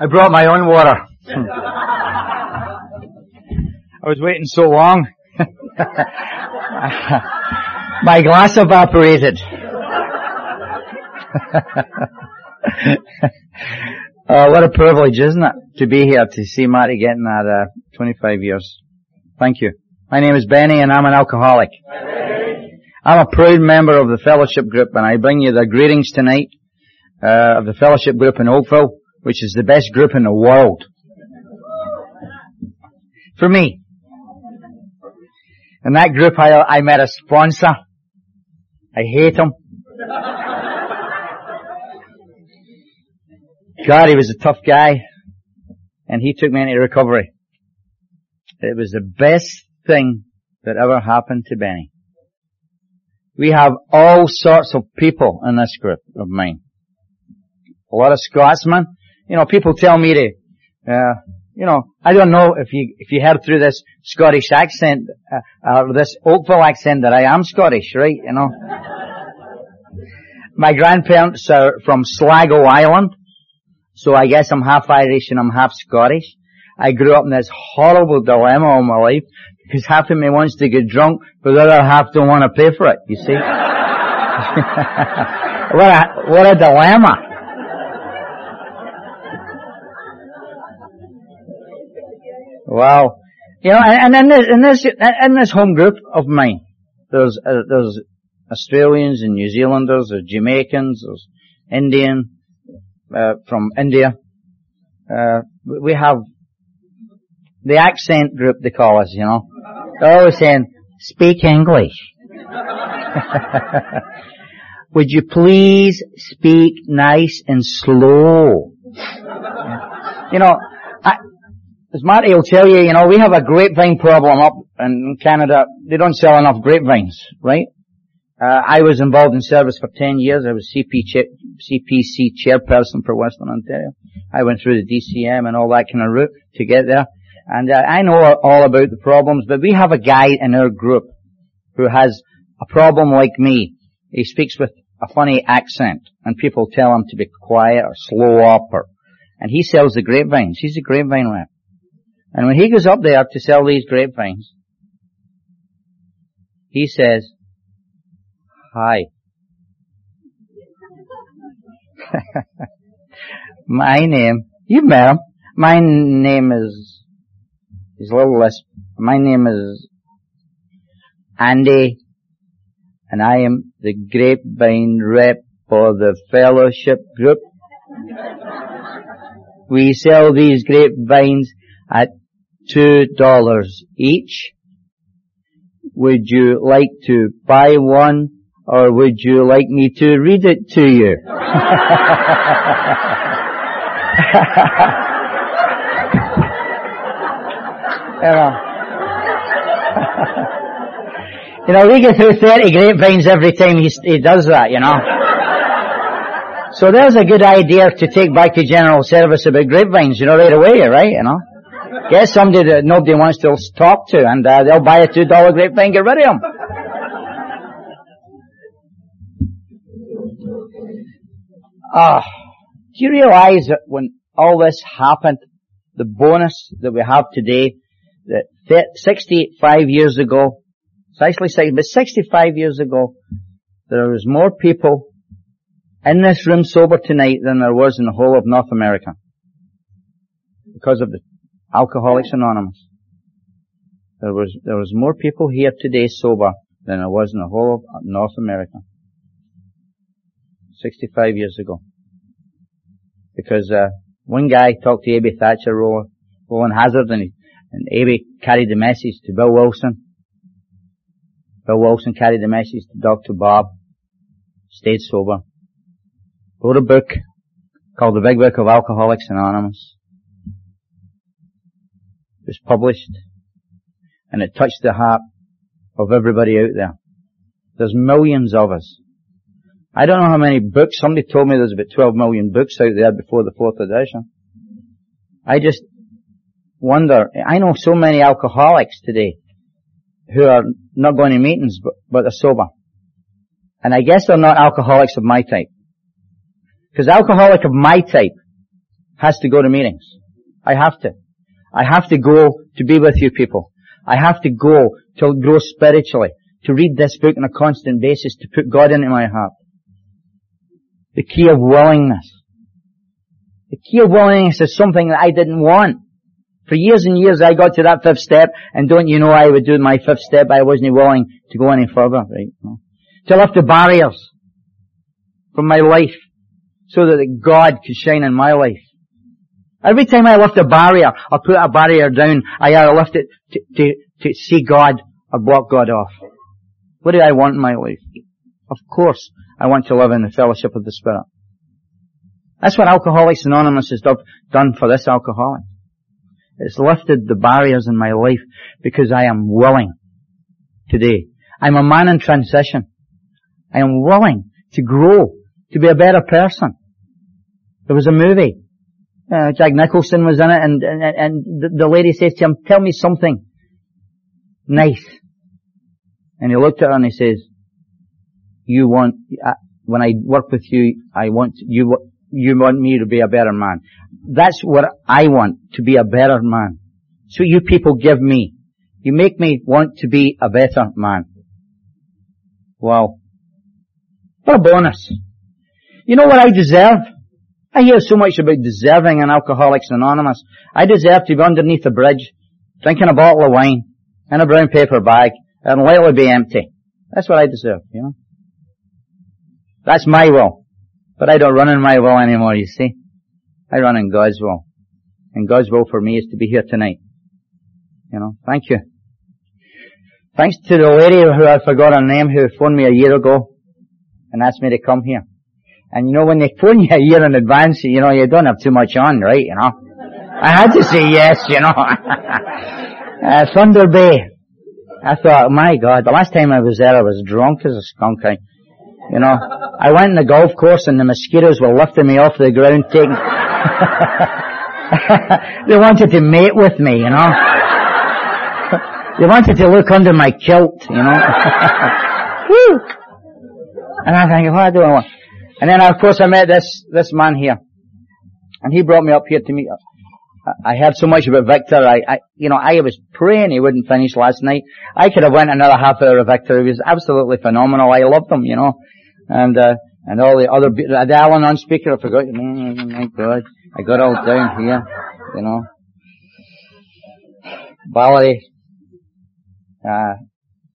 I brought my own water. I was waiting so long. my glass evaporated. uh, what a privilege, isn't it, to be here to see Marty getting that uh, 25 years. Thank you. My name is Benny and I'm an alcoholic. I'm a proud member of the fellowship group and I bring you the greetings tonight uh, of the fellowship group in Oakville, which is the best group in the world. For me. In that group I, I met a sponsor. I hate him. God, he was a tough guy. And he took me into recovery. It was the best thing that ever happened to Benny. We have all sorts of people in this group of mine. A lot of Scotsmen. You know, people tell me to, uh, you know, I don't know if you, if you heard through this Scottish accent, uh, uh, this Oakville accent that I am Scottish, right? You know. My grandparents are from Sligo Island, so I guess I'm half Irish and I'm half Scottish. I grew up in this horrible dilemma all my life because half of me wants to get drunk, but the other half don't want to pay for it, you see? what a, what a dilemma. Wow. You know, and, in this, in this, in this home group of mine, there's, uh, there's Australians and New Zealanders, there's Jamaicans, there's Indian, uh, from India. Uh, we have the accent group they call us, you know. They're always saying, speak English. Would you please speak nice and slow? You know, as Marty will tell you, you know, we have a grapevine problem up in Canada. They don't sell enough grapevines, right? Uh, I was involved in service for 10 years. I was CP CPC chairperson for Western Ontario. I went through the DCM and all that kind of route to get there. And uh, I know all about the problems, but we have a guy in our group who has a problem like me. He speaks with a funny accent and people tell him to be quiet or slow up or, and he sells the grapevines. He's a grapevine rep. And when he goes up there to sell these grapevines, he says, Hi. My name, you met him. My name is, he's a little less, my name is Andy, and I am the grapevine rep for the fellowship group. We sell these grapevines at two dollars each. Would you like to buy one or would you like me to read it to you? you know. you know, we get through 30 grapevines every time he, he does that, you know. So there's a good idea to take back to general service about grapevines, you know, right away, right, you know. Get somebody that nobody wants to talk to and uh, they'll buy a $2 grapevine, get rid of them. Ah, do you realize that when all this happened, the bonus that we have today, that 65 years ago, it's actually 60, but 65 years ago, there was more people in this room sober tonight than there was in the whole of North America. Because of the Alcoholics Anonymous. There was, there was more people here today sober than there was in the whole of North America. 65 years ago. Because, uh, one guy talked to Ebby Thacher, Rowland Hazard, and, he, and carried the message to Bill Wilson. Bill Wilson carried the message to Dr. Bob. Stayed sober. Wrote a book called The Big Book of Alcoholics Anonymous. Was published and it touched the heart of everybody out there. There's millions of us I don't know how many books, somebody told me there's about 12 million books out there before the fourth edition. I just wonder, I know so many alcoholics today who are not going to meetings but, but they're sober. And I guess they're not alcoholics of my type. Because alcoholic of my type has to go to meetings. I have to. I have to go to be with you people. I have to go to grow spiritually, to read this book on a constant basis, to put God into my heart. The key of willingness. The key of willingness is something that I didn't want. For years and years I got to that fifth step, and don't you know I would do my fifth step, I wasn't willing to go any further, right? To lift the barriers from my life, so that God could shine in my life. Every time I lift a barrier, or put a barrier down, I either lift it to, to, to see God or block God off. What do I want in my life? Of course, I want to live in the fellowship of the Spirit. That's what Alcoholics Anonymous has done for this alcoholic. It's lifted the barriers in my life because I am willing today. I'm a man in transition. I am willing to grow, to be a better person. There was a movie. Uh, Jack Nicholson was in it and, and, and the, lady says to him, tell me something nice. And he looked at her and he says, you want, uh, when I work with you, I want you, you want me to be a better man. That's what I want, to be a better man. So you people give me. You make me want to be a better man. Wow. What a bonus. You know what I deserve? I hear so much about deserving in Alcoholics Anonymous. I deserve to be underneath a bridge, drinking a bottle of wine, in a brown paper bag, and it be empty. That's what I deserve, you know. That's my will. But I don't run in my will anymore, you see. I run in God's will. And God's will for me is to be here tonight. You know, thank you. Thanks to the lady who I forgot her name who phoned me a year ago and asked me to come here. And you know, when they phone you a year in advance, you know, you don't have too much on, right? You know. I had to say yes, you know. uh, Thunder Bay. I thought, my God, the last time I was there I was drunk as a skunk. I, you know, I went in the golf course and the mosquitoes were lifting me off the ground taking, they wanted to mate with me, you know. they wanted to look under my kilt, you know. and I think, what do I want? And then of course I met this, this man here. And he brought me up here to meet, I heard so much about Victor. I, I, you know, I was praying he wouldn't finish last night. I could have went another half hour of Victor. He was absolutely phenomenal. I loved him, you know. And, uh, and all the other, the Al-Anon speaker, I forgot, oh my God. I got all down here, you know. Valerie, uh,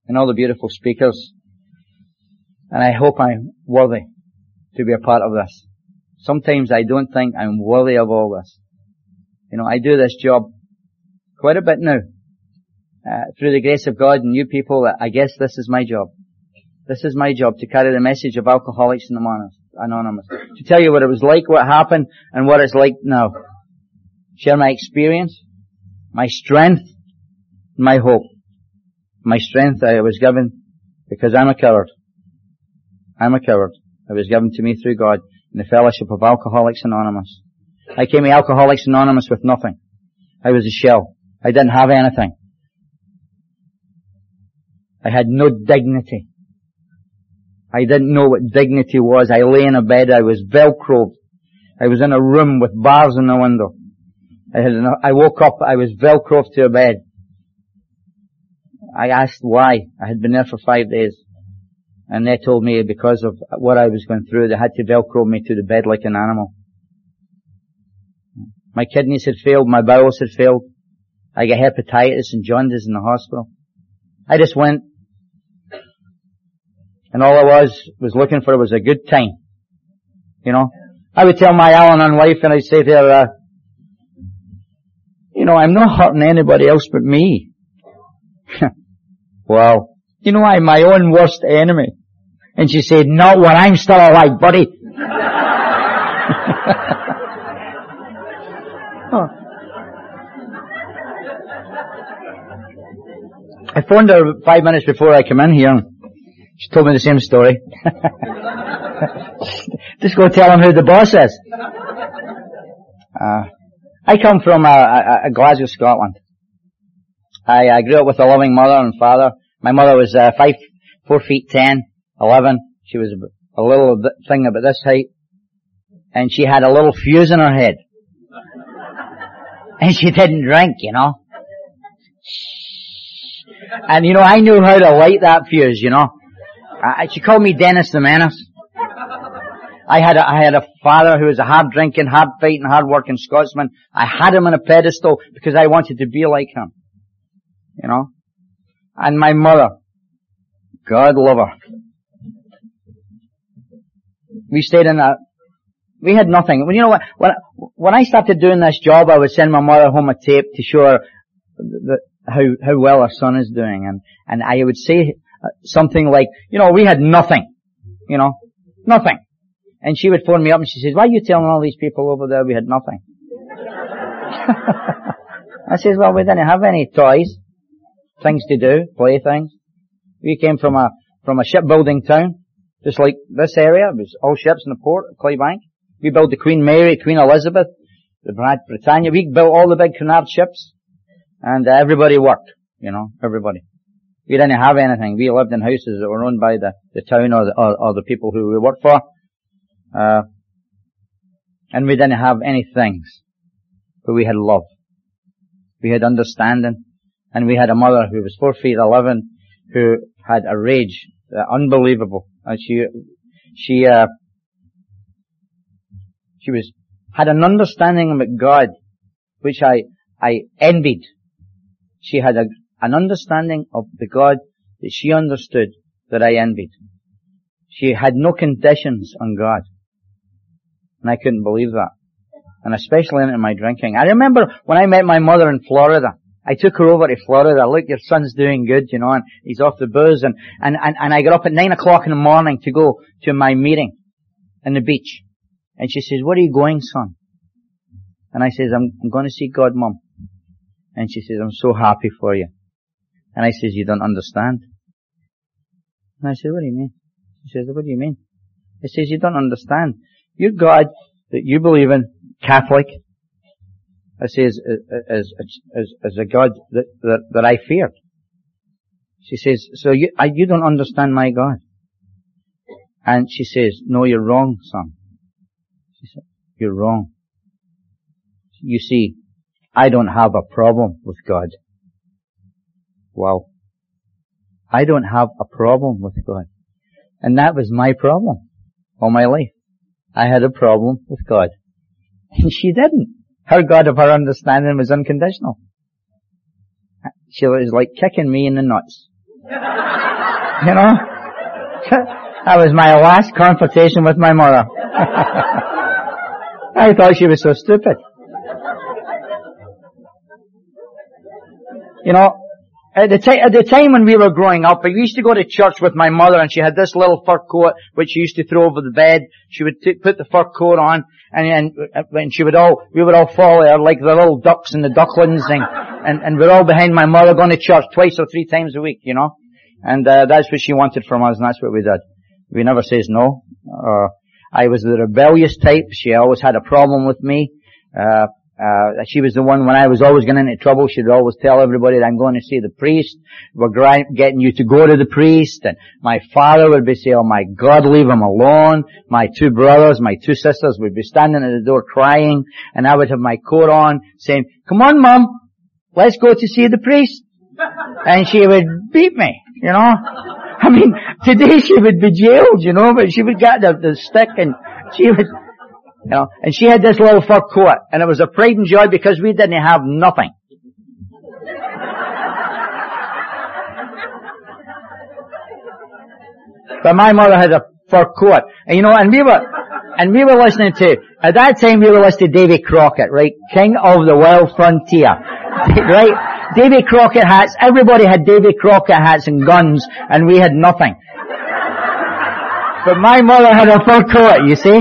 and all the beautiful speakers. And I hope I'm worthy to be a part of this. Sometimes I don't think I'm worthy of all this. You know, I do this job quite a bit now. Uh, through the grace of God and you people, I guess this is my job. This is my job to carry the message of Alcoholics Anonymous. To tell you what it was like, what happened, and what it's like now. Share my experience, my strength, my hope. My strength I was given because I'm a coward. I'm a coward. It was given to me through God in the fellowship of Alcoholics Anonymous. I came to Alcoholics Anonymous with nothing. I was a shell. I didn't have anything. I had no dignity. I didn't know what dignity was. I lay in a bed. I was velcroed. I was in a room with bars in the window. I, had, I woke up. I was velcroed to a bed. I asked why. I had been there for five days. And they told me because of what I was going through, they had to velcro me to the bed like an animal. My kidneys had failed, my bowels had failed. I got hepatitis and jaundice in the hospital. I just went and all I was, was looking for was a good time. You know? I would tell my Al-Anon wife and I'd say to her, uh, you know, I'm not hurting anybody else but me. well, you know, I'm my own worst enemy. And she said, not when I'm still alive, buddy. I phoned her five minutes before I came in here. She told me the same story. Just go tell him who the boss is. Uh, I come from uh, Glasgow, Scotland. I, I, grew up with a loving mother and father. My mother was uh, five, four feet ten, eleven. She was a little thing about this height, and she had a little fuse in her head. And she didn't drink, you know. And you know, I knew how to light that fuse, you know. I, she called me Dennis the Menace. I had a, I had a father who was a hard drinking, hard fighting, hard working Scotsman. I had him on a pedestal because I wanted to be like him. You know? And my mother, God love her. We stayed in a, we had nothing. You know what, when, when I started doing this job, I would send my mother home a tape to show her the, how, how well her son is doing. And, and I would say uh, something like, you know, we had nothing. You know, nothing. And she would phone me up and she says, why are you telling all these people over there we had nothing? I says, well, we didn't have any toys, things to do, playthings. We came from a, from a shipbuilding town, just like this area. It was all ships in the port of Clydebank. We built the Queen Mary, Queen Elizabeth, the Britannia. We built all the big Cunard ships. And uh, everybody worked, you know, everybody. We didn't have anything. We lived in houses that were owned by the, the town or the, or, or the people who we worked for. Uh, and we didn't have any things. But we had love. We had understanding. And we had a mother who was four feet eleven, who had a rage, uh, unbelievable. And she, she, uh, she was, had an understanding of God, which I, I envied. She had a, an understanding of the God that she understood that I envied. She had no conditions on God. And I couldn't believe that. And especially in my drinking. I remember when I met my mother in Florida, I took her over to Florida. Look, your son's doing good, you know, and he's off the booze. And, and, and, and I got up at nine o'clock in the morning to go to my meeting in the beach. And she says, where are you going, son? And I says, I'm, I'm going to see God, mom. And she says, I'm so happy for you. And I says, you don't understand. And I said, what do you mean? She says, what do you mean? I says, you don't understand. Your God that you believe in, Catholic, I say as, is, is a God that, that, that I feared. She says, so you, I, you don't understand my God. And she says, no, you're wrong, son. She said, you're wrong. You see, I don't have a problem with God. Wow. I don't have a problem with God. And that was my problem all my life. I had a problem with God. And she didn't. Her God of her understanding was unconditional. She was like kicking me in the nuts. you know? that was my last confrontation with my mother. I thought she was so stupid. You know, at the, t- at the time when we were growing up, I used to go to church with my mother and she had this little fur coat which she used to throw over the bed. She would t- put the fur coat on and, and, and she would all, we would all follow her like the little ducks and the ducklings and, and, and we're all behind my mother going to church twice or three times a week, you know. And, uh, that's what she wanted from us and that's what we did. We never says no. Uh, I was the rebellious type. She always had a problem with me. Uh, uh, she was the one when I was always getting into trouble, she'd always tell everybody that I'm going to see the priest. We're getting you to go to the priest. And my father would be saying, oh my God, leave him alone. My two brothers, my two sisters would be standing at the door crying. And I would have my coat on saying, come on mom, let's go to see the priest. And she would beat me, you know. I mean, today she would be jailed, you know, but she would get the, the stick and she would, you know, and she had this little fur coat, and it was a pride and joy because we didn't have nothing. but my mother had a fur coat, and you know, and we were, and we were listening to, at that time we were listening to Davy Crockett, right? King of the Wild Frontier. right? Davy Crockett hats, everybody had Davy Crockett hats and guns, and we had nothing. But my mother had a fur coat, you see?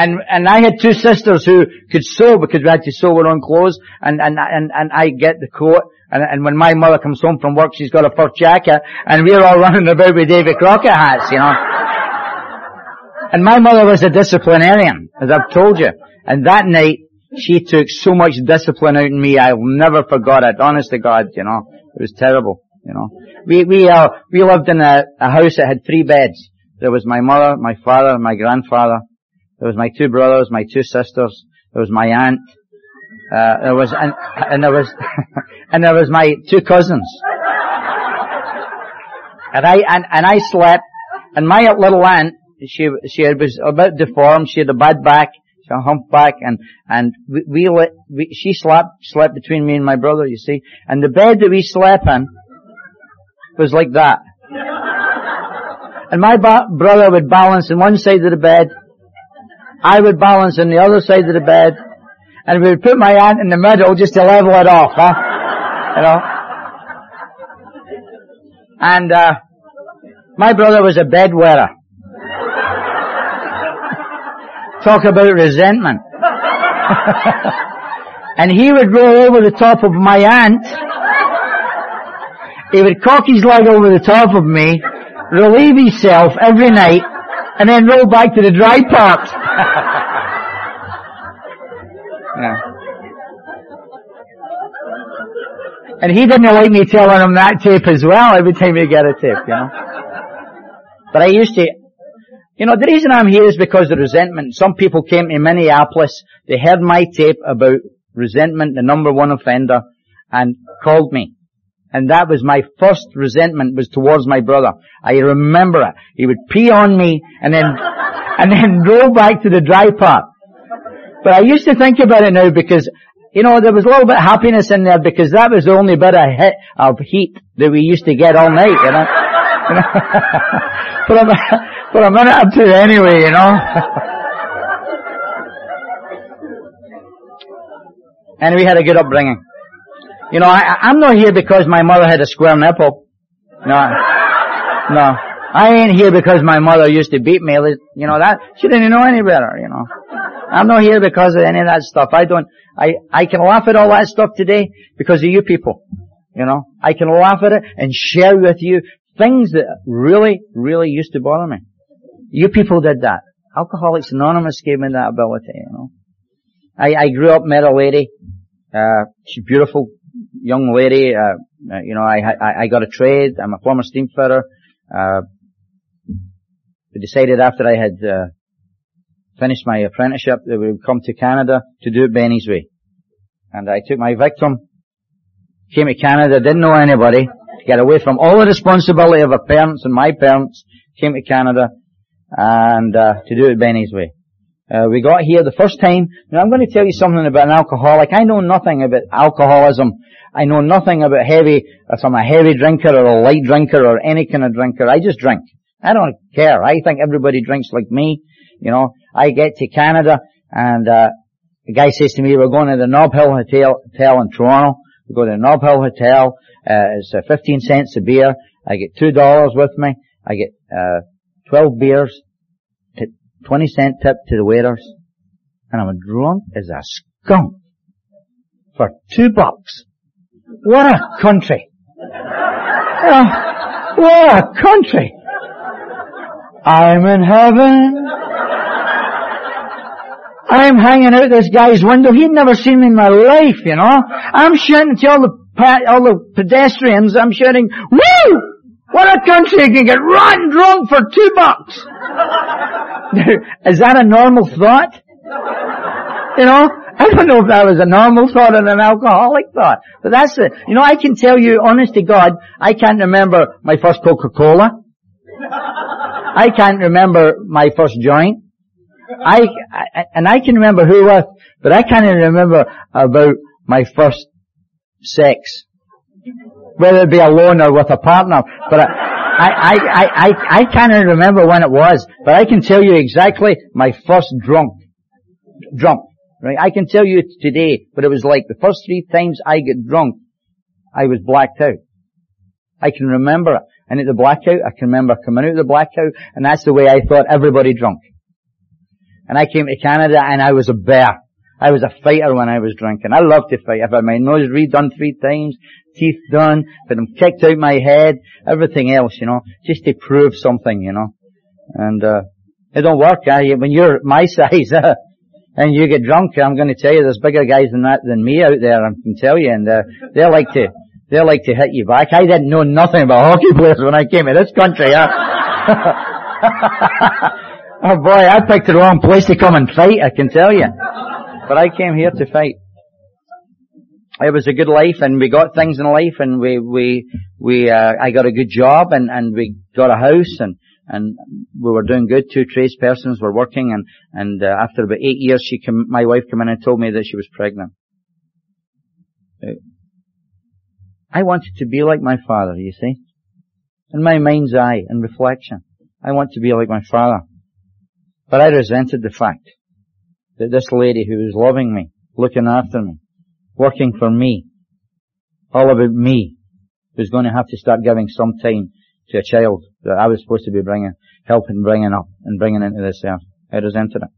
And, and I had two sisters who could sew because we had to sew our own clothes and, and, and, and I get the coat and, and when my mother comes home from work she's got a fur jacket and we're all running about with David Crockett hats, you know. and my mother was a disciplinarian, as I've told you. And that night, she took so much discipline out in me, I will never forgot it, honest to God, you know. It was terrible, you know. We, we, uh, we lived in a, a house that had three beds. There was my mother, my father, and my grandfather. There was my two brothers, my two sisters. There was my aunt. Uh, there was, and, and there was, and there was my two cousins. And I, and, and I slept, and my little aunt, she, she was a bit deformed, she had a bad back, she had a humpback, and, and we, we, we, she slept, slept between me and my brother, you see, and the bed that we slept in was like that. And my ba- brother would balance on one side of the bed, I would balance on the other side of the bed, and we would put my aunt in the middle just to level it off, huh? You know? And, uh, my brother was a bedwetter. Talk about resentment. and he would roll over the top of my aunt. He would cock his leg over the top of me, relieve himself every night, and then roll back to the dry part. yeah. And he didn't like me telling him that tape as well every time he got a tape, you know. But I used to, you know, the reason I'm here is because of resentment. Some people came to Minneapolis, they heard my tape about resentment, the number one offender, and called me. And that was my first resentment was towards my brother. I remember it. He would pee on me and then, and then go back to the dry part. But I used to think about it now because, you know, there was a little bit of happiness in there because that was the only bit of, hit, of heat that we used to get all night, you know. I'm, but I'm not up to it anyway, you know. and we had a good upbringing. You know, I, I'm not here because my mother had a square nipple. No. No. I ain't here because my mother used to beat me. You know, that, she didn't know any better, you know. I'm not here because of any of that stuff. I don't, I, I can laugh at all that stuff today because of you people. You know, I can laugh at it and share with you things that really, really used to bother me. You people did that. Alcoholics Anonymous gave me that ability, you know. I, I grew up, met a lady, uh, she's beautiful, young lady, uh, uh, you know, I, I, I got a trade. I'm a former steam fitter. Uh, we decided after I had, uh, finished my apprenticeship that we would come to Canada to do it Benny's way. And I took my victim, came to Canada, didn't know anybody, get away from all the responsibility of her parents and my parents, came to Canada, and, uh, to do it Benny's way. Uh, we got here the first time. Now I'm going to tell you something about an alcoholic. I know nothing about alcoholism. I know nothing about heavy, if I'm a heavy drinker or a light drinker or any kind of drinker. I just drink. I don't care. I think everybody drinks like me. You know, I get to Canada and, uh, the guy says to me, we're going to the Nob Hill Hotel, Hotel in Toronto. We go to the Nob Hill Hotel. Uh, it's uh, 15 cents a beer. I get $2 with me. I get, uh, 12 beers. 20 cent tip to the waiters, and I'm drunk as a skunk for two bucks. What a country! Uh, what a country! I'm in heaven. I'm hanging out this guy's window. He'd never seen me in my life, you know. I'm shouting to all the all the pedestrians. I'm shouting, "Woo! What a country you can get rotten drunk for two bucks!" Is that a normal thought? You know, I don't know if that was a normal thought or an alcoholic thought, but that's it. You know, I can tell you, honest to God, I can't remember my first Coca-Cola. I can't remember my first joint. I, I, and I can remember who was, but I can't even remember about my first sex. Whether it be alone or with a partner, but I, I, I, I, I can't remember when it was, but I can tell you exactly my first drunk. Drunk. Right? I can tell you today but it was like. The first three times I get drunk, I was blacked out. I can remember it. And at the blackout, I can remember coming out of the blackout, and that's the way I thought everybody drunk. And I came to Canada and I was a bear. I was a fighter when I was drinking. I loved to fight. I've had my nose redone three times, teeth done, had them kicked out my head, everything else, you know, just to prove something, you know. And, uh, it don't work, uh, when you're my size, uh, and you get drunk, I'm going to tell you, there's bigger guys than that, than me out there, I can tell you, and, uh, they like to, they like to hit you back. I didn't know nothing about hockey players when I came to this country, huh? oh boy, I picked the wrong place to come and fight, I can tell you. But I came here to fight. It was a good life and we got things in life and we, we, we, uh, I got a good job and, and we got a house and, and we were doing good. Two tradespersons were working and, and uh, after about eight years she came, my wife came in and told me that she was pregnant. Uh, I wanted to be like my father, you see. In my mind's eye and reflection, I want to be like my father. But I resented the fact that this lady who was loving me, looking after me, working for me, all about me, who's going to have to start giving some time to a child that I was supposed to be bringing, helping bringing up and bringing into this earth. I resented it.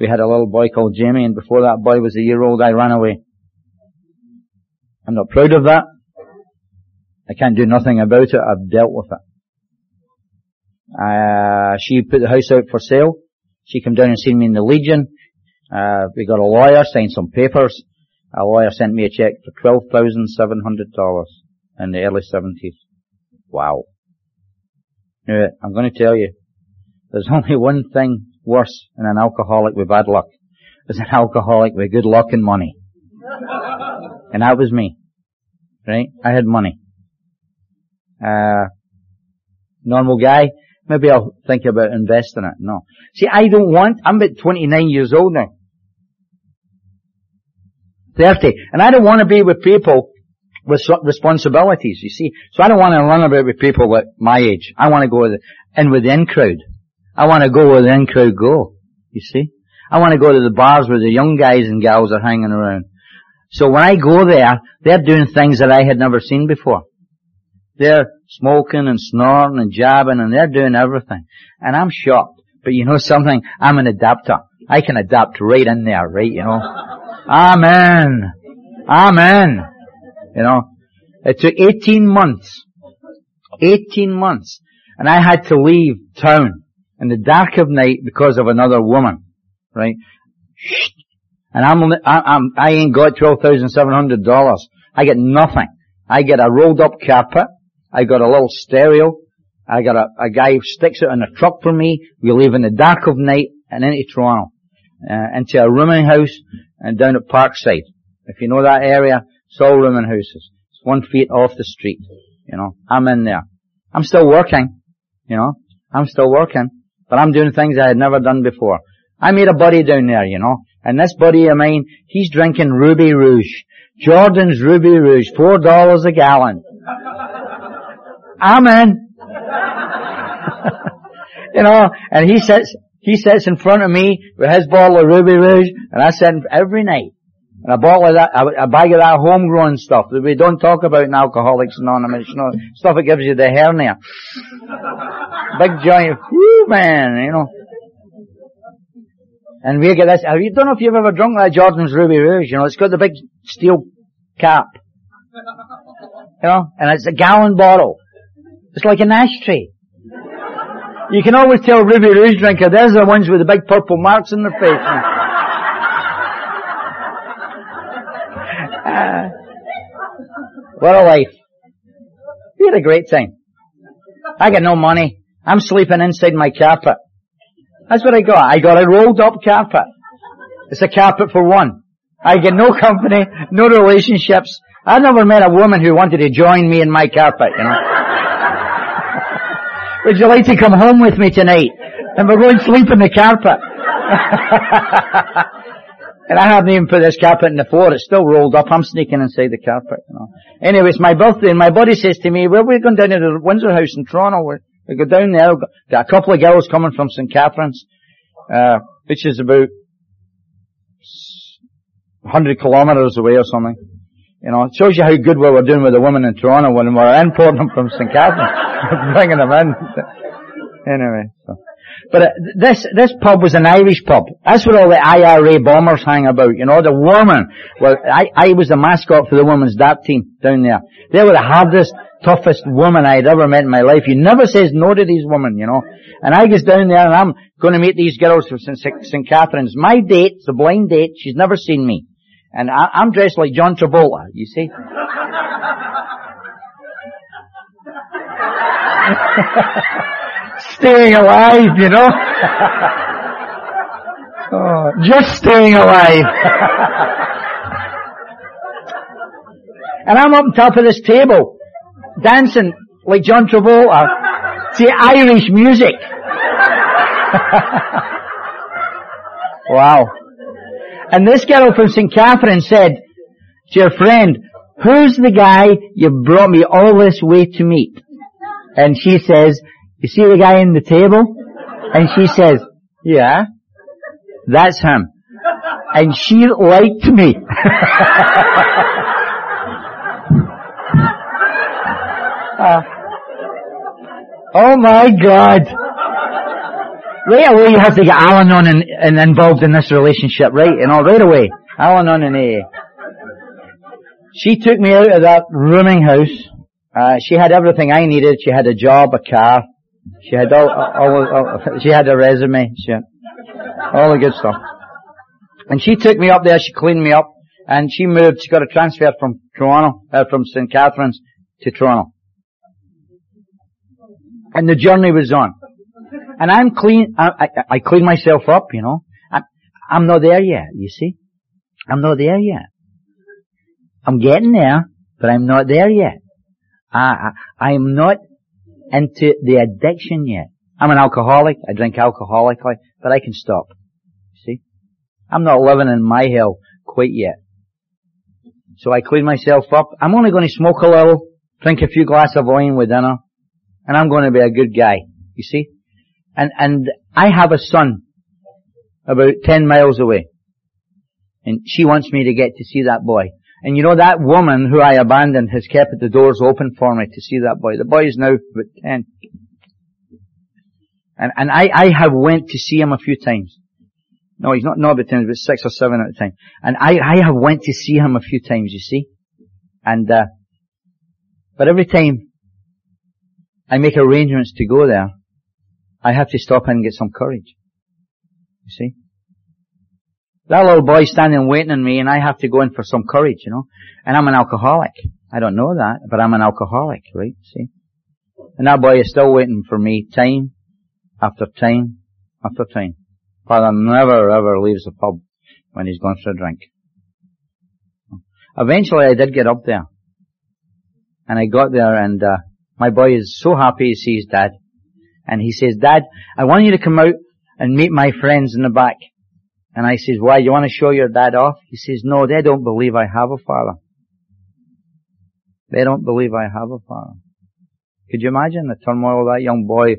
We had a little boy called Jamie and before that boy was a year old I ran away. I'm not proud of that. I can't do nothing about it. I've dealt with it. Uh, she put the house out for sale. She came down and seen me in the Legion. Uh, we got a lawyer, signed some papers. A lawyer sent me a check for $12,700 in the early 70s. Wow. Now, I'm going to tell you, there's only one thing worse than an alcoholic with bad luck. There's an alcoholic with good luck and money. and that was me. Right? I had money. Uh, normal guy, maybe I'll think about investing it. No. See, I don't want, I'm about 29 years old now. 30. And I don't want to be with people with responsibilities, you see. So I don't want to run about with people at my age. I want to go with, in with the in crowd. I want to go where the in crowd go, you see. I want to go to the bars where the young guys and gals are hanging around. So when I go there, they're doing things that I had never seen before. They're smoking and snorting and jabbing and they're doing everything. And I'm shocked. But you know something? I'm an adapter. I can adapt right in there, right, you know. Amen. Amen. You know. It took 18 months. 18 months. And I had to leave town in the dark of night because of another woman. Right? And I'm, I'm, I ain't got $12,700. I get nothing. I get a rolled up carpet. I got a little stereo. I got a, a guy who sticks it in a truck for me. We leave in the dark of night and into Toronto, uh, into a rooming house and down at Parkdale. If you know that area, it's all rooming houses. It's one feet off the street. You know, I'm in there. I'm still working. You know, I'm still working, but I'm doing things I had never done before. I made a buddy down there, you know, and this buddy of mine, he's drinking Ruby Rouge. Jordan's Ruby Rouge, four dollars a gallon. Amen. you know, and he sits, he sits in front of me with his bottle of Ruby Rouge, and I sit every night. And a bottle of that, a, bag of that homegrown stuff that we don't talk about in Alcoholics Anonymous, you know, stuff that gives you the hernia. Big giant, whoo man, you know. And we get this, I don't know if you've ever drunk that Jordan's Ruby Rouge, you know, it's got the big steel cap. You know, and it's a gallon bottle. It's like an ashtray. You can always tell Ruby Rouge drinker, there's the ones with the big purple marks in their face. uh, what a life. We had a great time. I got no money. I'm sleeping inside my carpet. That's what I got. I got a rolled up carpet. It's a carpet for one. I get no company, no relationships. I never met a woman who wanted to join me in my carpet, you know. Would you like to come home with me tonight? And we're going to sleep in the carpet. and I haven't even put this carpet in the floor. It's still rolled up. I'm sneaking inside the carpet, you know. Anyway, it's my birthday and my buddy says to me, well, we're going down to the Windsor House in Toronto. We're, we go down there. Got a couple of girls coming from St. Catharines, uh, which is about 100 kilometres away or something. You know, it shows you how good we were doing with the women in Toronto when we were importing them from St. Catharines, bringing them in. anyway, so. But uh, this, this pub was an Irish pub. That's where all the IRA bombers hang about, you know, the women. Well, I, I was the mascot for the women's dart team down there. They were the hardest, toughest woman I'd ever met in my life. You never says no to these women, you know. And I goes down there and I'm going to meet these girls from St. Catharines. My date, the blind date, she's never seen me. And I, I'm dressed like John Travolta, you see. staying alive, you know. oh, just staying alive. And I'm up on top of this table, dancing like John Travolta to Irish music. wow. And this girl from St. Catherine said to her friend, who's the guy you brought me all this way to meet? And she says, you see the guy in the table? And she says, yeah, that's him. And she liked me. uh, oh my God. Right away you have to get Al-Anon and, and involved in this relationship, right? And all right away. Al-Anon and AA. She took me out of that rooming house. Uh, she had everything I needed. She had a job, a car. She had all, all, all, she had a resume. She had all the good stuff. And she took me up there. She cleaned me up, and she moved. She got a transfer from Toronto, uh, from St. Catharines to Toronto. And the journey was on. And I'm clean, I, I, I clean myself up, you know. I, I'm not there yet, you see. I'm not there yet. I'm getting there, but I'm not there yet. I, I, I'm not into the addiction yet. I'm an alcoholic. I drink alcoholically, but I can stop. See? I'm not living in my hell quite yet. So I clean myself up. I'm only going to smoke a little, drink a few glasses of wine with dinner, and I'm going to be a good guy. You see? And, and I have a son about 10 miles away. And she wants me to get to see that boy. And you know that woman who I abandoned has kept the doors open for me to see that boy. The boy is now about 10. And, and I, I have went to see him a few times. No, he's not, not about 10, but six or seven at a time. And I, I have went to see him a few times, you see. And, uh, but every time I make arrangements to go there, I have to stop and get some courage. You see? That little boy standing waiting on me and I have to go in for some courage, you know. And I'm an alcoholic. I don't know that, but I'm an alcoholic, right? See? And that boy is still waiting for me time after time after time. Father never ever leaves the pub when he's gone for a drink. Eventually I did get up there. And I got there and, uh, my boy is so happy to see his dad. And he says, Dad, I want you to come out and meet my friends in the back. And I says, why, you want to show your dad off? He says, no, they don't believe I have a father. They don't believe I have a father. Could you imagine the turmoil that young boy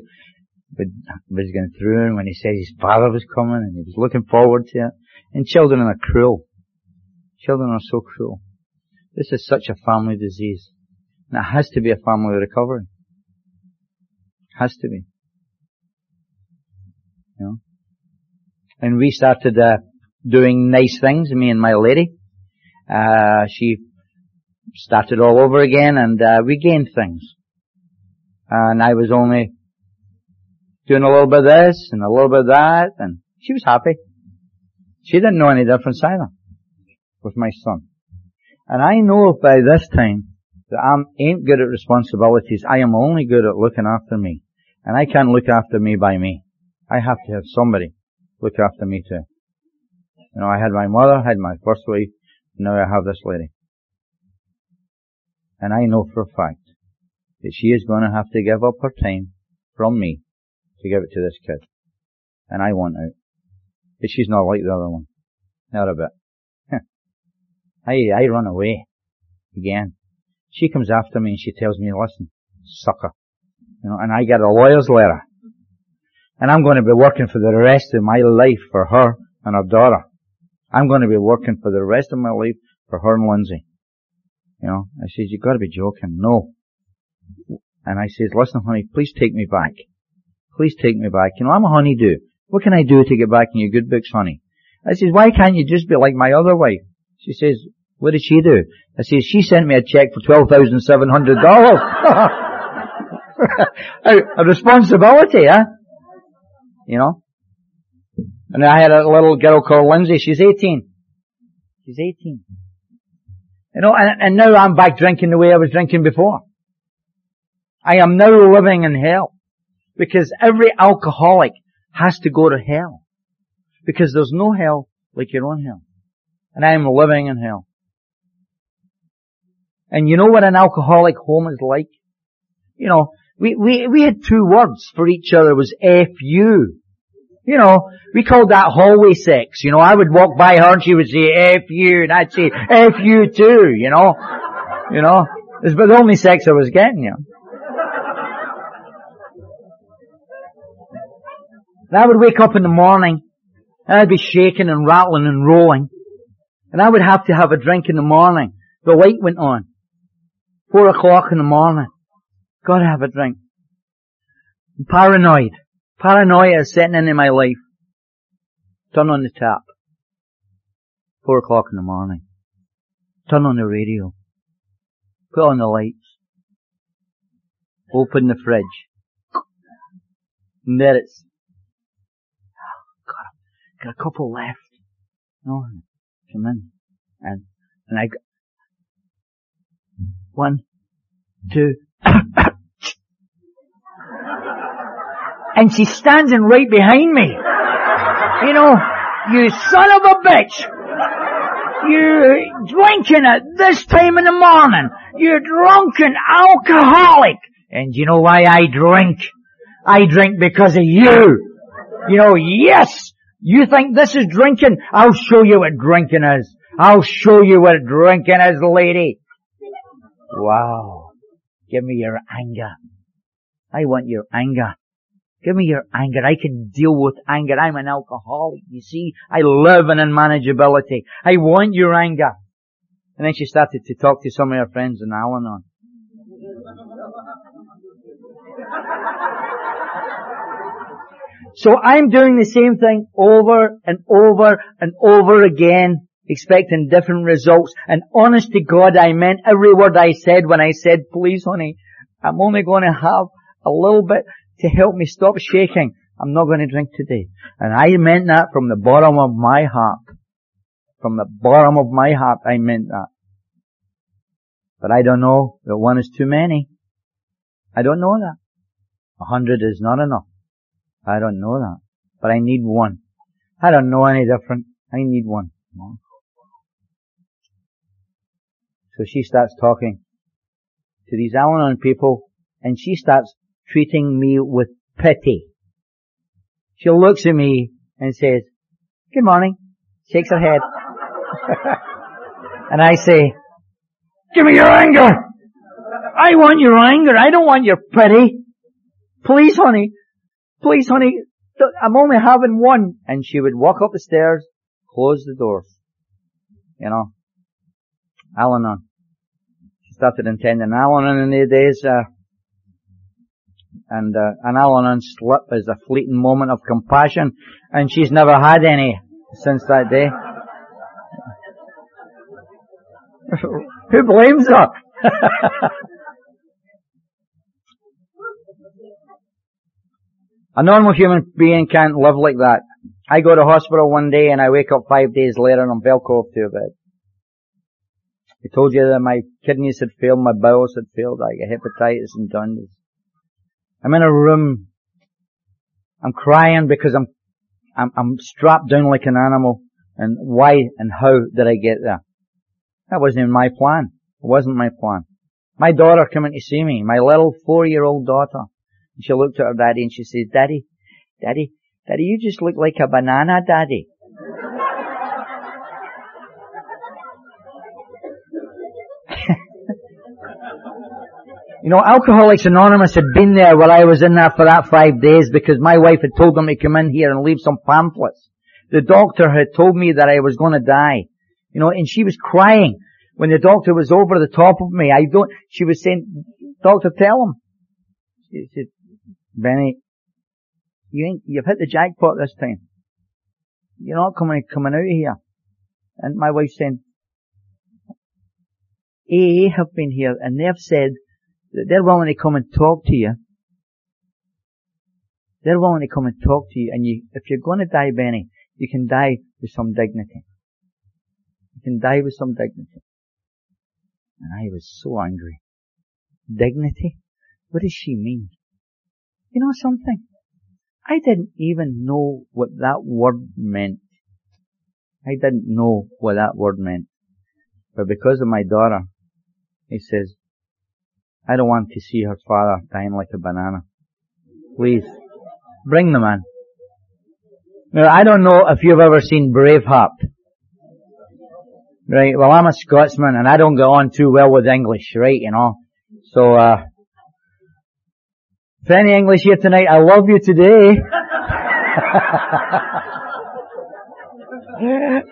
was going through when he said his father was coming and he was looking forward to it? And children are cruel. Children are so cruel. This is such a family disease. And it has to be a family recovery. It Has to be. You know? And we started uh, doing nice things, me and my lady. Uh, she started all over again and uh, we gained things. And I was only doing a little bit of this and a little bit of that and she was happy. She didn't know any difference either with my son. And I know by this time that I ain't good at responsibilities. I am only good at looking after me. And I can't look after me by me. I have to have somebody look after me too. You know, I had my mother, I had my first wife, now I have this lady. And I know for a fact that she is going to have to give up her time from me to give it to this kid. And I want out. But she's not like the other one. Not a bit. I, I run away. Again. She comes after me and she tells me, listen, sucker. You know, and I get a lawyer's letter. And I'm going to be working for the rest of my life for her and her daughter. I'm going to be working for the rest of my life for her and Lindsay. You know, I says, you gotta be joking. No. And I says, listen honey, please take me back. Please take me back. You know, I'm a honeydew. What can I do to get back in your good books, honey? I says, why can't you just be like my other wife? She says, what did she do? I says, she sent me a check for $12,700. a, a responsibility, huh? You know? And I had a little girl called Lindsay. She's 18. She's 18. You know, and, and now I'm back drinking the way I was drinking before. I am now living in hell. Because every alcoholic has to go to hell. Because there's no hell like your own hell. And I am living in hell. And you know what an alcoholic home is like? You know, we, we, we had two words for each other. Was F-U. You know, we called that hallway sex. You know, I would walk by her and she would say F you and I'd say F you too, you know. You know, it's was the only sex I was getting, you know. And I would wake up in the morning and I'd be shaking and rattling and rolling. And I would have to have a drink in the morning. The light went on. Four o'clock in the morning. Gotta have a drink. I'm paranoid. Paranoia is setting in in my life. Turn on the tap. Four o'clock in the morning. Turn on the radio. Put on the lights. Open the fridge. And there it's, oh, got, got a couple left. No, come in. And, and I, got one, two, and she's standing right behind me. You know, you son of a bitch! You're drinking at this time in the morning. You're drunken alcoholic. And you know why I drink? I drink because of you. You know, yes, you think this is drinking? I'll show you what drinking is. I'll show you what drinking is, lady. Wow. Give me your anger. I want your anger. Give me your anger. I can deal with anger. I'm an alcoholic. You see, I live in unmanageability. I want your anger. And then she started to talk to some of her friends in Al-Anon. So I'm doing the same thing over and over and over again, expecting different results. And honest to God, I meant every word I said when I said, please honey, I'm only going to have a little bit to help me stop shaking. I'm not going to drink today. And I meant that from the bottom of my heart. From the bottom of my heart, I meant that. But I don't know that one is too many. I don't know that. A hundred is not enough. I don't know that. But I need one. I don't know any different. I need one. So she starts talking to these Al-Anon people and she starts treating me with pity. She looks at me and says, good morning, shakes her head. and I say, give me your anger. I want your anger. I don't want your pity. Please, honey. Please, honey. I'm only having one. And she would walk up the stairs, close the doors. You know. Al-Anon. She started attending Al-Anon in the days, uh, and uh, an Al-Anon slip is a fleeting moment of compassion, and she's never had any since that day. Who blames her? a normal human being can't live like that. I go to hospital one day and I wake up five days later and I'm velcro to a bed. I told you that my kidneys had failed, my bowels had failed, I got hepatitis and jaundice. I'm in a room. I'm crying because I'm, I'm, I'm strapped down like an animal. And why and how did I get there? That wasn't even my plan. It wasn't my plan. My daughter came in to see me, my little four-year-old daughter. And she looked at her daddy and she said, Daddy, Daddy, Daddy, you just look like a banana, Daddy. You know, Alcoholics Anonymous had been there while I was in there for that five days because my wife had told them to come in here and leave some pamphlets. The doctor had told me that I was going to die. You know, and she was crying when the doctor was over the top of me. I don't, she was saying, doctor, tell him. She said, Benny, you ain't, you've hit the jackpot this time. You're not coming, coming out of here. And my wife saying, AA have been here and they've said they're willing to come and talk to you. They're willing to come and talk to you. And you, if you're going to die, Benny, you can die with some dignity. You can die with some dignity. And I was so angry. Dignity? What does she mean? You know something? I didn't even know what that word meant. I didn't know what that word meant. But because of my daughter, He says, I don't want to see her father dying like a banana. Please, bring the man. Now, I don't know if you've ever seen Braveheart. Right, well I'm a Scotsman and I don't get on too well with English, right, you know. So, uh, if any English here tonight, I love you today.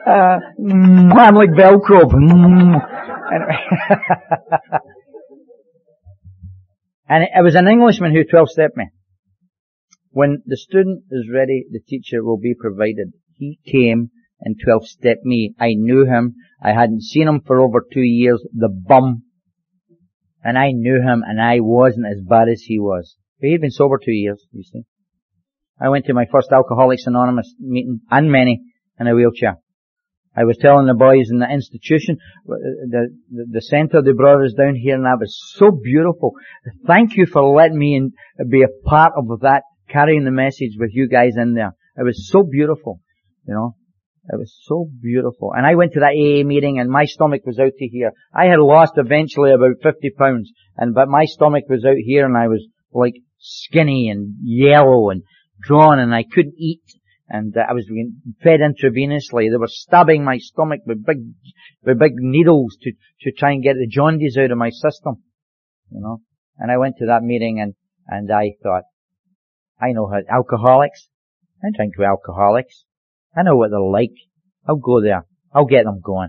uh, I'm like Velcro. and it was an Englishman who 12-stepped me. When the student is ready, the teacher will be provided. He came and 12-stepped me. I knew him. I hadn't seen him for over two years. The bum. And I knew him and I wasn't as bad as he was. But he'd been sober two years, you see. I went to my first Alcoholics Anonymous meeting, and many, in a wheelchair. I was telling the boys in the institution, uh, the, the, the center they brought us down here and that was so beautiful. Thank you for letting me in, be a part of that, carrying the message with you guys in there. It was so beautiful, you know. It was so beautiful. And I went to that AA meeting and my stomach was out to here. I had lost eventually about 50 pounds and, but my stomach was out here and I was like skinny and yellow and drawn and I couldn't eat and uh, I was being fed intravenously. They were stabbing my stomach with big, with big needles to, to try and get the jaundice out of my system. You know? And I went to that meeting and, and I thought, I know how, alcoholics. I drink with alcoholics. I know what they're like. I'll go there. I'll get them going.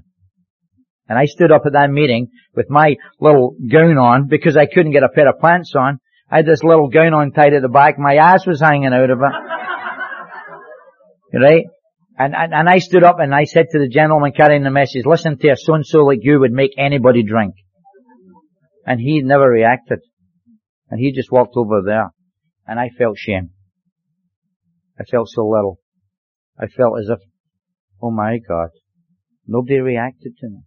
And I stood up at that meeting with my little gown on because I couldn't get a pair of pants on. I had this little gown on tied at the back. My ass was hanging out of it. Right? And, and, and I stood up and I said to the gentleman carrying the message, listen to a so-and-so like you would make anybody drink. And he never reacted. And he just walked over there. And I felt shame. I felt so little. I felt as if, oh my God, nobody reacted to me.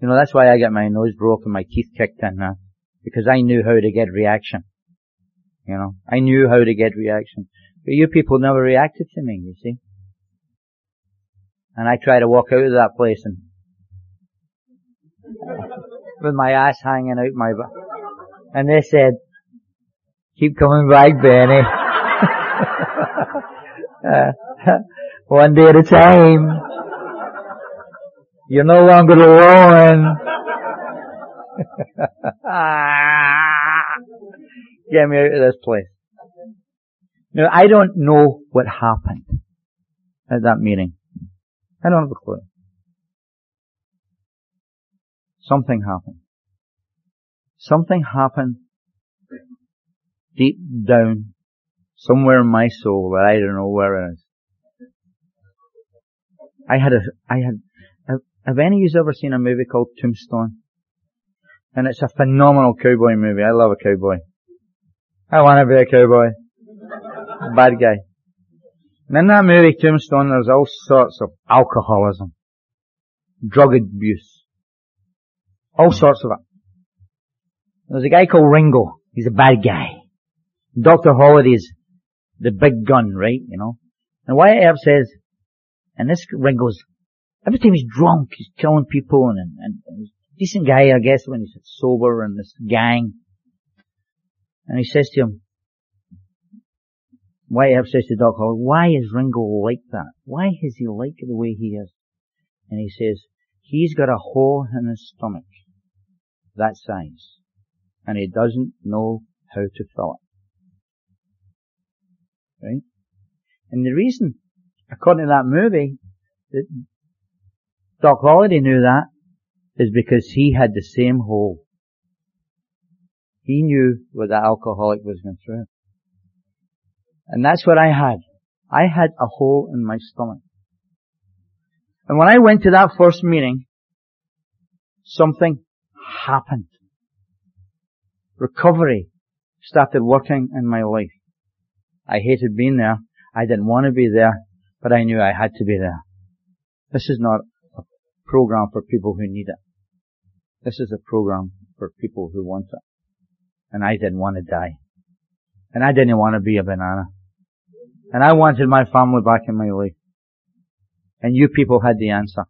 You know, that's why I got my nose broken, my teeth kicked in now. Because I knew how to get reaction. You know, I knew how to get reaction. But you people never reacted to me, you see. And I tried to walk out of that place and with my ass hanging out my butt. And they said, keep coming back, Benny. uh, one day at a time. You're no longer alone. Get me out of this place. Now, I don't know what happened at that meeting. I don't have a clue. Something happened. Something happened deep down, somewhere in my soul that I don't know where it is. I had a, I had, have, have any of you ever seen a movie called Tombstone? And it's a phenomenal cowboy movie. I love a cowboy. I want to be a cowboy. Bad guy. And in that movie Tombstone, there's all sorts of alcoholism, drug abuse, all sorts of it. There's a guy called Ringo. He's a bad guy. Dr. Holliday's the big gun, right? You know. And Wyatt Earp says, and this Ringo's, every time he's drunk, he's killing people and, and, and decent guy, I guess, when he's sober and this gang. And he says to him, Earp says to Doc Hall, why is Ringo like that? Why is he like the way he is? And he says, he's got a hole in his stomach that size and he doesn't know how to fill it. Right? And the reason, according to that movie, that Doc Holliday knew that is because he had the same hole. He knew what the alcoholic was going through. And that's what I had. I had a hole in my stomach. And when I went to that first meeting, something happened. Recovery started working in my life. I hated being there. I didn't want to be there, but I knew I had to be there. This is not a program for people who need it. This is a program for people who want it. And I didn't want to die. And I didn't want to be a banana. And I wanted my family back in my life. And you people had the answer.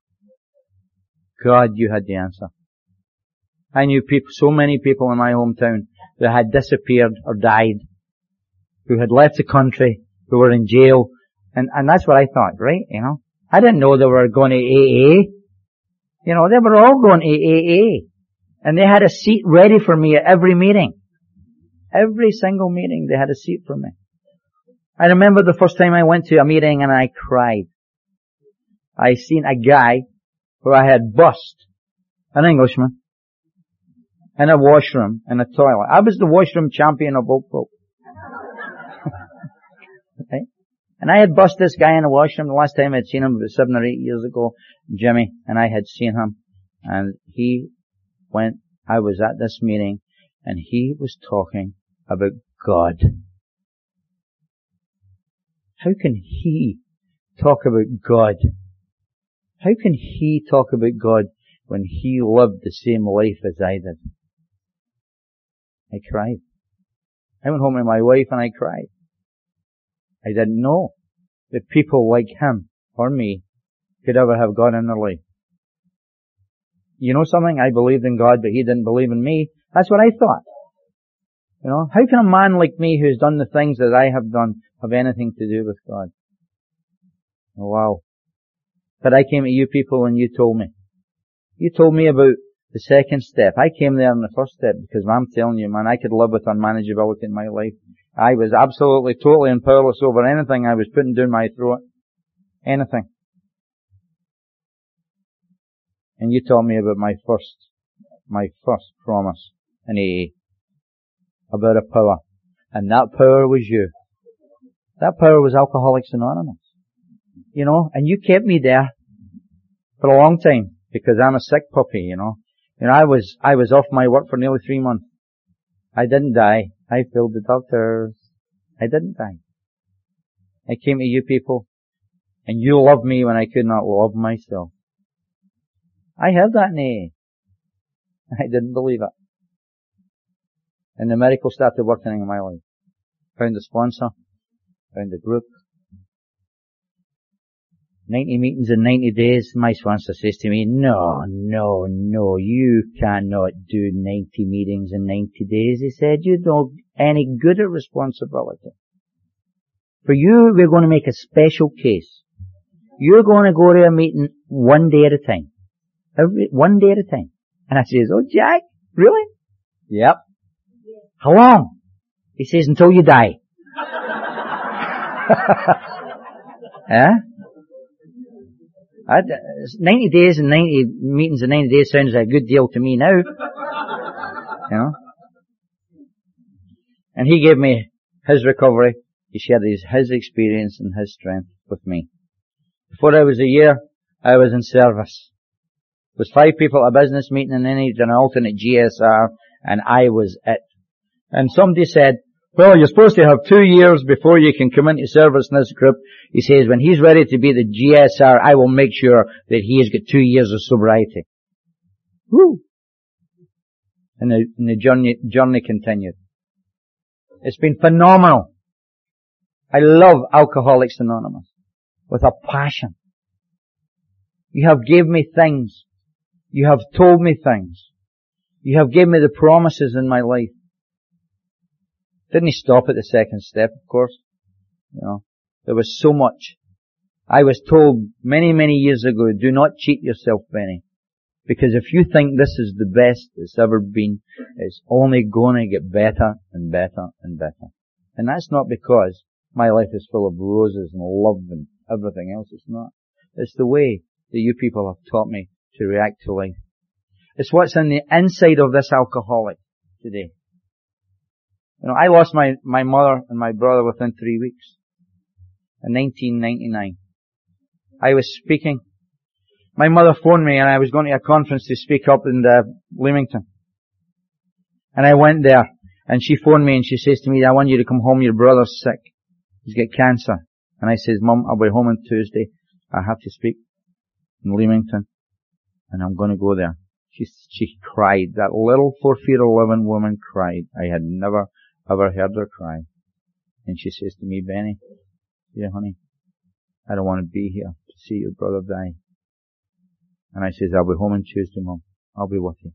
God, you had the answer. I knew people, so many people in my hometown that had disappeared or died, who had left the country, who were in jail, and, and that's what I thought, right? You know? I didn't know they were going to AA. You know, they were all going to AA. And they had a seat ready for me at every meeting. Every single meeting they had a seat for me. I remember the first time I went to a meeting and I cried. I seen a guy who I had bust, an Englishman, in a washroom, in a toilet. I was the washroom champion of Oakville. okay? And I had bust this guy in a washroom. The last time I'd seen him was seven or eight years ago, Jimmy, and I had seen him. And he went, I was at this meeting, and he was talking about God. How can he talk about God? How can he talk about God when he lived the same life as I did? I cried. I went home with my wife and I cried. I didn't know that people like him or me could ever have God in their life. You know something? I believed in God, but he didn't believe in me. That's what I thought. You know, how can a man like me who's done the things that I have done have anything to do with God? Oh, wow. But I came to you people and you told me. You told me about the second step. I came there on the first step because I'm telling you, man, I could live with unmanageability in my life. I was absolutely, totally powerless over anything I was putting down my throat. Anything. And you told me about my first, my first promise in AA. About a power. And that power was you. That power was Alcoholics Anonymous. You know, and you kept me there for a long time because I'm a sick puppy, you know. And I was, I was off my work for nearly three months. I didn't die. I failed the doctors. I didn't die. I came to you people and you loved me when I could not love myself. I have that name. I didn't believe it. And the miracle started working in my life. Found a sponsor, found a group. 90 meetings in 90 days. My sponsor says to me, no, no, no, you cannot do 90 meetings in 90 days. He said, you don't any good at responsibility. For you, we're going to make a special case. You're going to go to a meeting one day at a time. Every, one day at a time. And I says, oh Jack, really? Yep. How long? He says, until you die. yeah? 90 days and 90 meetings and 90 days sounds a good deal to me now. You know? And he gave me his recovery. He shared his, his experience and his strength with me. Before I was a year, I was in service. There was five people at a business meeting and then he did an alternate GSR and I was it. And somebody said, well, you're supposed to have two years before you can come into service in this group. He says, when he's ready to be the GSR, I will make sure that he has got two years of sobriety. Woo! And the, and the journey, journey continued. It's been phenomenal. I love Alcoholics Anonymous with a passion. You have gave me things. You have told me things. You have given me the promises in my life. Didn't he stop at the second step, of course? You know, there was so much. I was told many, many years ago, do not cheat yourself, Benny. Because if you think this is the best it's ever been, it's only going to get better and better and better. And that's not because my life is full of roses and love and everything else. It's not. It's the way that you people have taught me to react to life. It's what's in the inside of this alcoholic today. You know, I lost my, my mother and my brother within three weeks. In 1999. I was speaking. My mother phoned me and I was going to a conference to speak up in the Leamington. And I went there and she phoned me and she says to me, I want you to come home, your brother's sick. He's got cancer. And I says, Mum, I'll be home on Tuesday. I have to speak in Leamington. And I'm going to go there. She, she cried. That little four feet eleven woman cried. I had never ever heard her cry. And she says to me, Benny, yeah, honey, I don't want to be here to see your brother die. And I says, I'll be home on Tuesday, Mum. I'll be with you.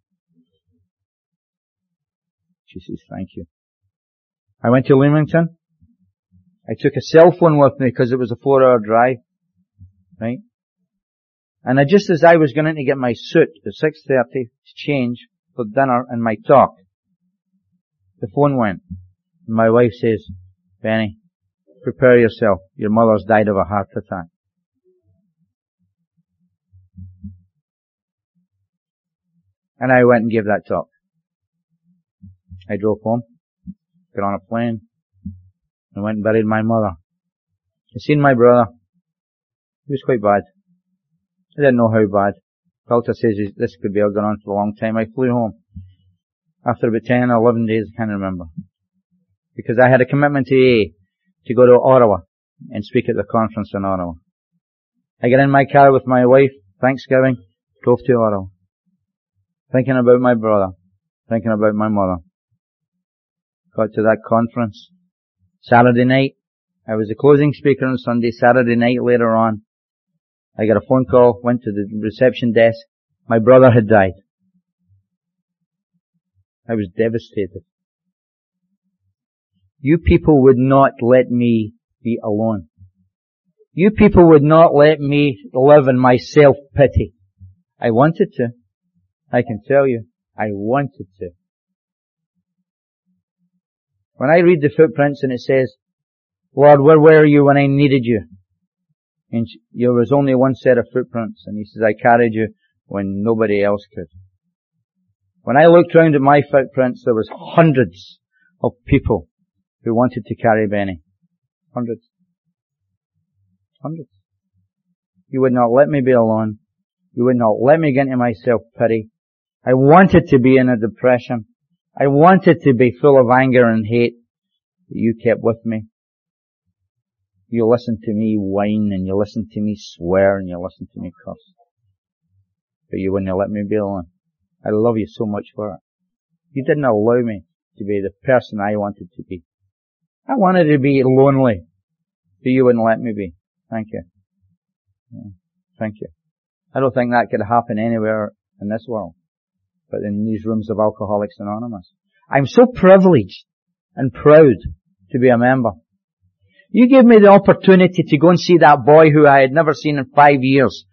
She says, thank you. I went to Leamington. I took a cell phone with me because it was a four hour drive. Right? And I, just as I was going in to get my suit at 6.30 to change for dinner and my talk, the phone went. My wife says, Benny, prepare yourself. Your mother's died of a heart attack. And I went and gave that talk. I drove home, got on a plane, and went and buried my mother. I seen my brother. He was quite bad. I didn't know how bad. Doctor says this could be going on for a long time. I flew home. After about 10 or 11 days, I can't remember. Because I had a commitment to to go to Ottawa and speak at the conference in Ottawa. I got in my car with my wife, Thanksgiving, drove to Ottawa. Thinking about my brother, thinking about my mother. Got to that conference. Saturday night, I was the closing speaker on Sunday. Saturday night later on, I got a phone call, went to the reception desk. My brother had died. I was devastated. You people would not let me be alone. You people would not let me live in my self-pity. I wanted to. I can tell you, I wanted to. When I read the footprints and it says, Lord, where were you when I needed you? And there was only one set of footprints. And he says, I carried you when nobody else could. When I looked round at my footprints, there was hundreds of people who wanted to carry Benny. Hundreds. Hundreds. You would not let me be alone. You would not let me get into my self-pity. I wanted to be in a depression. I wanted to be full of anger and hate. But you kept with me. You listened to me whine and you listened to me swear and you listened to me curse. But you wouldn't let me be alone. I love you so much for it. You didn't allow me to be the person I wanted to be. I wanted to be lonely, but you wouldn't let me be. Thank you. Thank you. I don't think that could happen anywhere in this world but in these rooms of Alcoholics Anonymous. I'm so privileged and proud to be a member. You gave me the opportunity to go and see that boy who I had never seen in five years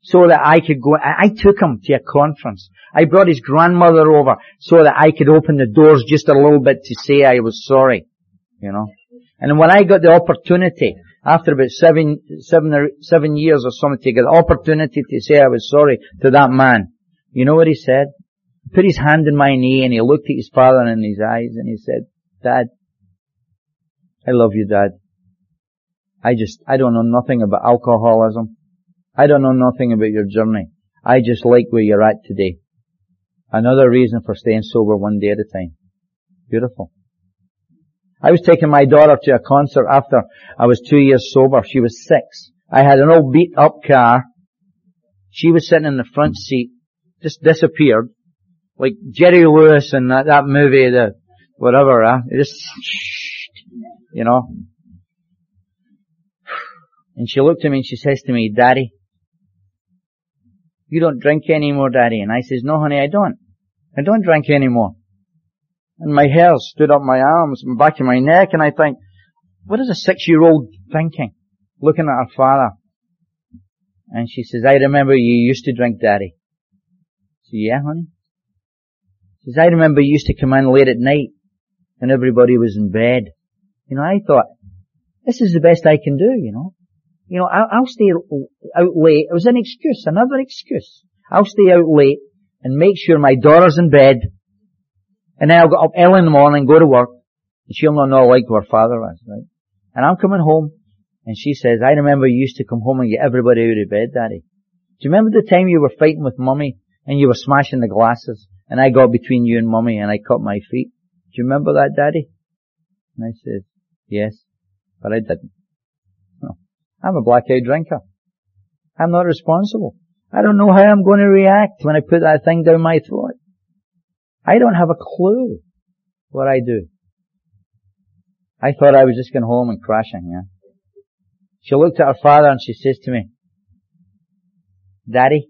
so that I could go, I took him to a conference. I brought his grandmother over so that I could open the doors just a little bit to say I was sorry, you know. And when I got the opportunity, after about seven, seven or seven years or something, to get the opportunity to say I was sorry to that man, you know what he said? He put his hand in my knee and he looked at his father in his eyes and he said, Dad, I love you, Dad. I just, I don't know nothing about alcoholism. I don't know nothing about your journey. I just like where you're at today. Another reason for staying sober one day at a time. Beautiful. I was taking my daughter to a concert after I was two years sober. She was six. I had an old beat up car. She was sitting in the front seat, just disappeared like Jerry Lewis and that, that movie, the whatever, uh, just, you know. And she looked at me and she says to me, Daddy, you don't drink anymore, Daddy. And I says, no, honey, I don't. I don't drink anymore. And my hair stood up my arms and back of my neck and I think, what is a six-year-old thinking? Looking at her father. And she says, I remember you used to drink, Daddy. I said, yeah, honey. She says, I remember you used to come in late at night and everybody was in bed. You know, I thought, this is the best I can do, you know. You know, I'll, I'll stay out late. It was an excuse, another excuse. I'll stay out late and make sure my daughter's in bed. And then I'll get up early in the morning, go to work, and she'll not know like who her father is, right? And I'm coming home, and she says, I remember you used to come home and get everybody out of bed, Daddy. Do you remember the time you were fighting with Mummy, and you were smashing the glasses? And I got between you and mummy and I cut my feet. Do you remember that, daddy? And I said, yes, but I didn't. No. I'm a blackout drinker. I'm not responsible. I don't know how I'm going to react when I put that thing down my throat. I don't have a clue what I do. I thought I was just going home and crashing, yeah. She looked at her father and she says to me, Daddy,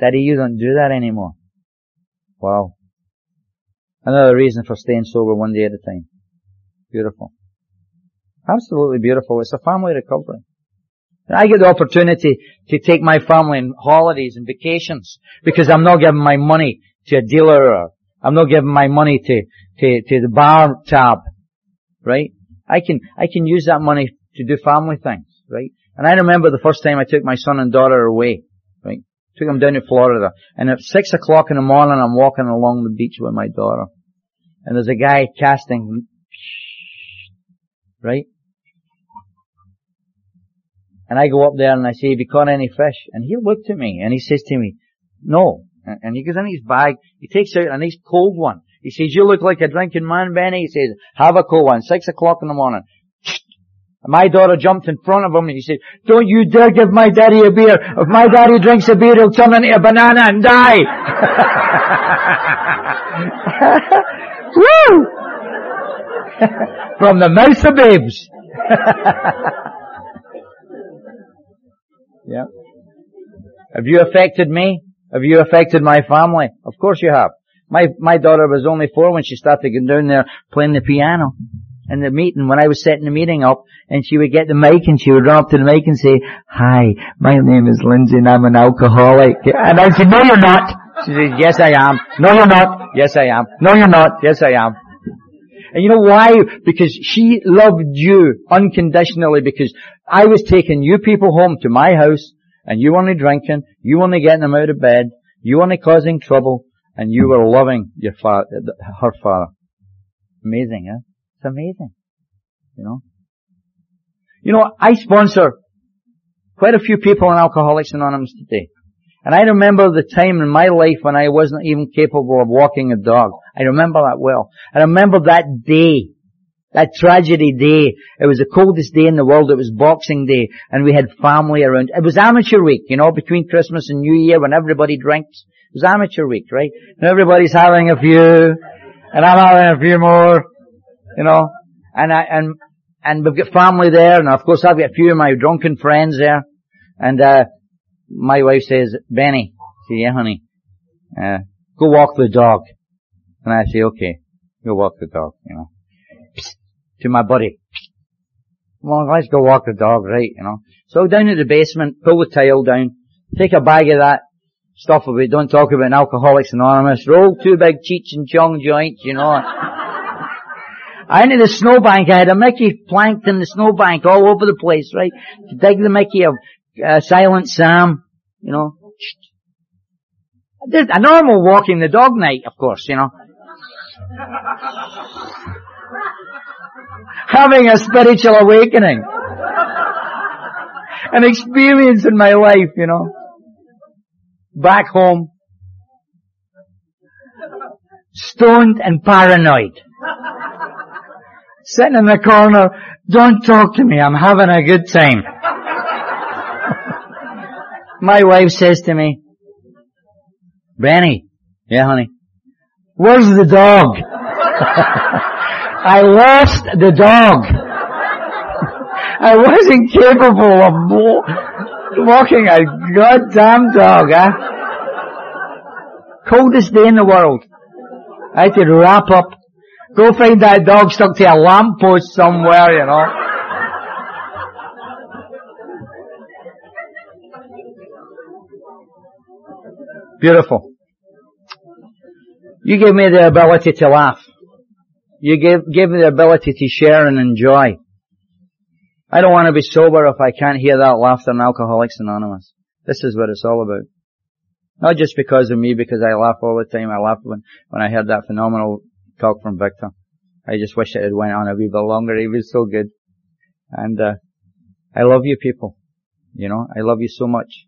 Daddy, you don't do that anymore. Wow. Another reason for staying sober one day at a time. Beautiful. Absolutely beautiful. It's a family recovery. I get the opportunity to take my family on holidays and vacations because I'm not giving my money to a dealer I'm not giving my money to, to, to the bar tab. Right? I can, I can use that money to do family things. Right? And I remember the first time I took my son and daughter away. Right? Took them down to Florida. And at six o'clock in the morning I'm walking along the beach with my daughter. And there's a guy casting, right? And I go up there and I say, have you caught any fish? And he looked at me and he says to me, no. And he goes in his bag, he takes out a nice cold one. He says, you look like a drinking man, Benny. He says, have a cold one, six o'clock in the morning. My daughter jumped in front of him and he said, don't you dare give my daddy a beer. If my daddy drinks a beer, he'll turn into a banana and die. Woo! From the mouth of babes. Yeah. Have you affected me? Have you affected my family? Of course you have. My, my daughter was only four when she started getting down there playing the piano in the meeting when I was setting the meeting up and she would get the mic and she would run up to the mic and say, hi, my name is Lindsay and I'm an alcoholic. And I said, no you're not. She said, yes I am. No you're not. Yes I am. No you're not. Yes I am. And you know why? Because she loved you unconditionally because I was taking you people home to my house and you only drinking, you only getting them out of bed, you only causing trouble, and you were loving your father, her father. Amazing, eh? It's amazing. You know? You know, I sponsor quite a few people in Alcoholics Anonymous today. And I remember the time in my life when I wasn't even capable of walking a dog. I remember that well. I remember that day, that tragedy day. It was the coldest day in the world. It was Boxing Day, and we had family around. It was amateur week, you know, between Christmas and New Year when everybody drinks. It was amateur week, right? And everybody's having a few, and I'm having a few more, you know. And I and and we've got family there, and of course I've got a few of my drunken friends there, and uh my wife says, Benny, say, yeah honey, uh, go walk the dog. And I say, okay, go walk the dog, you know. To my buddy. Well, let's go walk the dog, right, you know. So down to the basement, pull the tile down, take a bag of that stuff we don't talk about in Alcoholics Anonymous, roll two big Cheech and Chong joints, you know. I into the snowbank, I had a Mickey planked in the snowbank all over the place, right? To dig the Mickey of uh, Silent Sam, you know. A normal walking the dog night, of course, you know. Having a spiritual awakening. An experience in my life, you know. Back home. Stoned and paranoid. Sitting in the corner, don't talk to me, I'm having a good time. my wife says to me, Benny, yeah honey, where's the dog? I lost the dog. I wasn't capable of walking a goddamn dog, huh? Coldest day in the world. I had to wrap up, go find that dog stuck to a lamppost somewhere, you know. Beautiful. You give me the ability to laugh. You give, give me the ability to share and enjoy. I don't want to be sober if I can't hear that laughter in Alcoholics Anonymous. This is what it's all about. Not just because of me, because I laugh all the time. I laughed when, when I heard that phenomenal talk from Victor. I just wish it had went on a wee bit longer. It was so good. And, uh, I love you people. You know, I love you so much.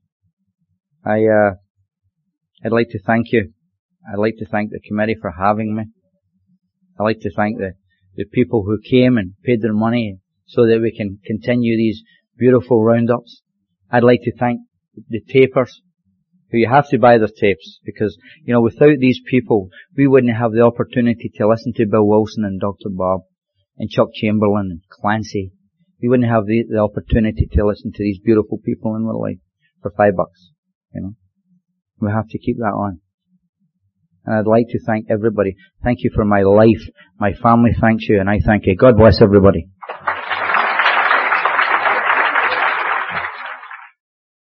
I, uh, I'd like to thank you. I'd like to thank the committee for having me. I'd like to thank the, the people who came and paid their money so that we can continue these beautiful roundups. I'd like to thank the tapers who you have to buy their tapes because, you know, without these people, we wouldn't have the opportunity to listen to Bill Wilson and Dr. Bob and Chuck Chamberlain and Clancy. We wouldn't have the, the opportunity to listen to these beautiful people in our life for five bucks, you know. We have to keep that on. And I'd like to thank everybody. Thank you for my life. My family thanks you and I thank you. God bless everybody.